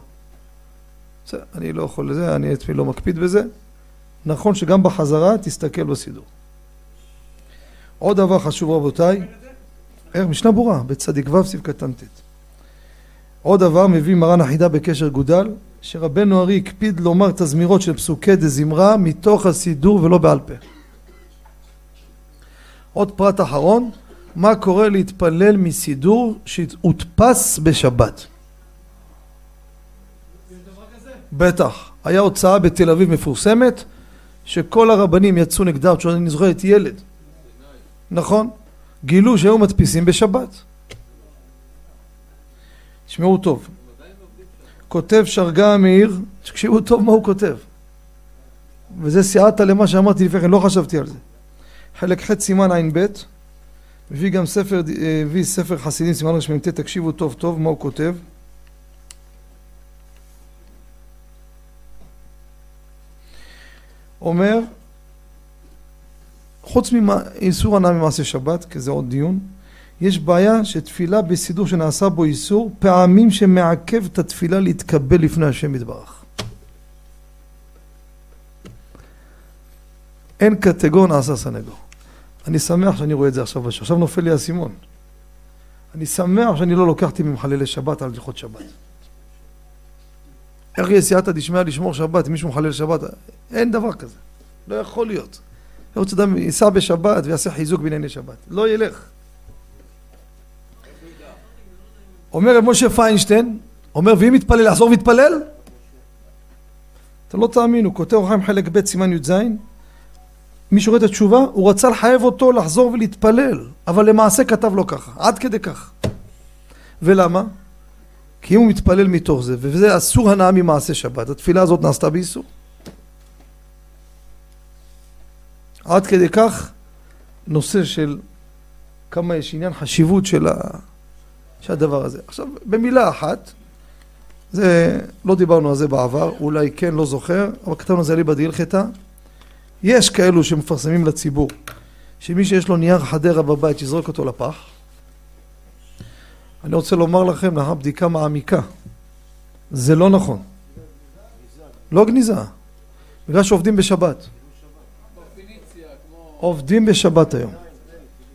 בסדר, אני לא יכול לזה, אני עצמי לא מקפיד בזה. נכון שגם בחזרה תסתכל בסידור. עוד דבר חשוב רבותיי, איך? משנה ברורה, בצדיק ו' סעיף קטן ט'. עוד דבר מביא מרן החידה בקשר גודל, שרבנו ארי הקפיד לומר תזמירות של פסוקי דזמרה מתוך הסידור ולא בעל פה. עוד פרט אחרון, מה קורה להתפלל מסידור שהודפס בשבת? בטח. היה הוצאה בתל אביב מפורסמת, שכל הרבנים יצאו נגדה, אני זוכר הייתי ילד. נכון. גילו שהיו מדפיסים בשבת. תשמעו טוב. כותב שרגא המאיר, תקשיבו טוב מה הוא כותב. וזה סייעתא למה שאמרתי לפני כן, לא חשבתי על זה. חלק ח' סימן ע"ב, מביא גם ספר, הביא ספר חסידים סימן רשמ"ט, תקשיבו טוב טוב מה הוא כותב. אומר, חוץ מאיסור הנאה ממעשה שבת, כי זה עוד דיון, יש בעיה שתפילה בסידור שנעשה בו איסור, פעמים שמעכב את התפילה להתקבל לפני השם יתברך. אין קטגור נעשה סנגור. אני שמח שאני רואה את זה עכשיו, עכשיו נופל לי האסימון. אני שמח שאני לא לוקחתי ממחללי שבת על הלכות שבת. איך יהיה סייעתא דשמיא לשמור שבת אם מישהו מחלל שבת? אין דבר כזה. לא יכול להיות. רוצה אדם ייסע בשבת ויעשה חיזוק בענייני שבת. לא ילך. אומר רב משה פיינשטיין, אומר ואם יתפלל, לחזור ויתפלל? אתם לא תאמינו, כותב אורחיים חלק ב' סימן י"ז מי שרואה את התשובה, הוא רצה לחייב אותו לחזור ולהתפלל, אבל למעשה כתב לו ככה, עד כדי כך. ולמה? כי אם הוא מתפלל מתוך זה, וזה אסור הנאה ממעשה שבת, התפילה הזאת נעשתה באיסור. עד כדי כך נושא של כמה יש עניין חשיבות של, הדבר הזה. עכשיו, במילה אחת, זה, לא דיברנו על זה בעבר, אולי כן, לא זוכר, אבל כתבנו על זה ליבא דהילכתא. יש כאלו שמפרסמים לציבור שמי שיש לו נייר חדרה בבית שיזרוק אותו לפח. אני רוצה לומר לכם, לאחר בדיקה מעמיקה, זה לא נכון. לא גניזה. בגלל שעובדים בשבת. עובדים בשבת היום.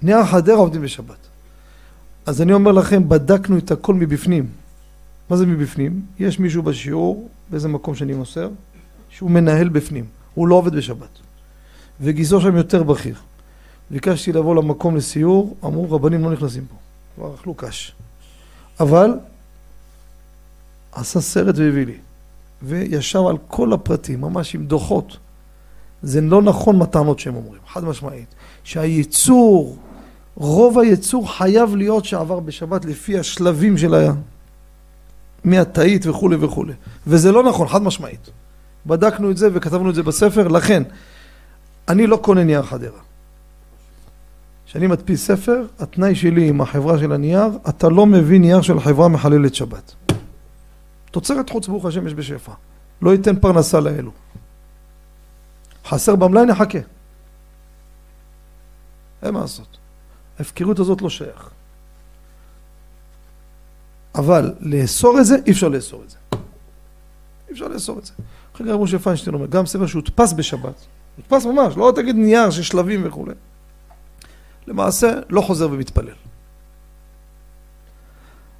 נייר חדרה עובדים בשבת. אז אני אומר לכם, בדקנו את הכל מבפנים. מה זה מבפנים? יש מישהו בשיעור, באיזה מקום שאני מוסר, שהוא מנהל בפנים. הוא לא עובד בשבת. וגיסו שם יותר בכיר. ביקשתי לבוא למקום לסיור, אמרו רבנים לא נכנסים פה. כבר אכלו קש. אבל עשה סרט והביא לי. וישב על כל הפרטים, ממש עם דוחות. זה לא נכון מהטענות שהם אומרים, חד משמעית. שהייצור, רוב הייצור חייב להיות שעבר בשבת לפי השלבים של ה... מהתאית וכולי וכולי. וזה לא נכון, חד משמעית. בדקנו את זה וכתבנו את זה בספר, לכן, אני לא קונה נייר חדרה. כשאני מדפיס ספר, התנאי שלי עם החברה של הנייר, אתה לא מביא נייר של חברה מחללת שבת. תוצרת חוץ ברוך השם יש בשפע. לא ייתן פרנסה לאלו. חסר במלאי נחכה. אין מה לעשות. ההפקרות הזאת לא שייך. אבל לאסור את זה, אי אפשר לאסור את זה. אי אפשר לאסור את זה. אחרי כך משה פיינשטיין אומר, גם ספר שהודפס בשבת, הודפס ממש, לא תגיד נייר של שלבים וכולי. למעשה, לא חוזר ומתפלל.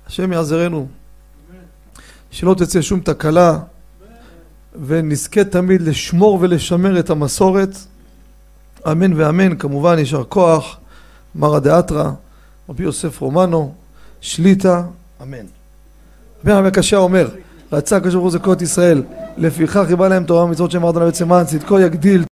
השם יעזרנו, שלא תצא שום תקלה, ונזכה תמיד לשמור ולשמר את המסורת. אמן ואמן, כמובן יישר כוח, מרא דאתרא, רבי יוסף רומנו, שליטה, אמן. רבי הרב הקשה אומר, רצה הקדוש ברוך הוא זכות ישראל, לפיכך ריבה להם תורה ומצוות שם ארדנה בעצם צדקו יגדיל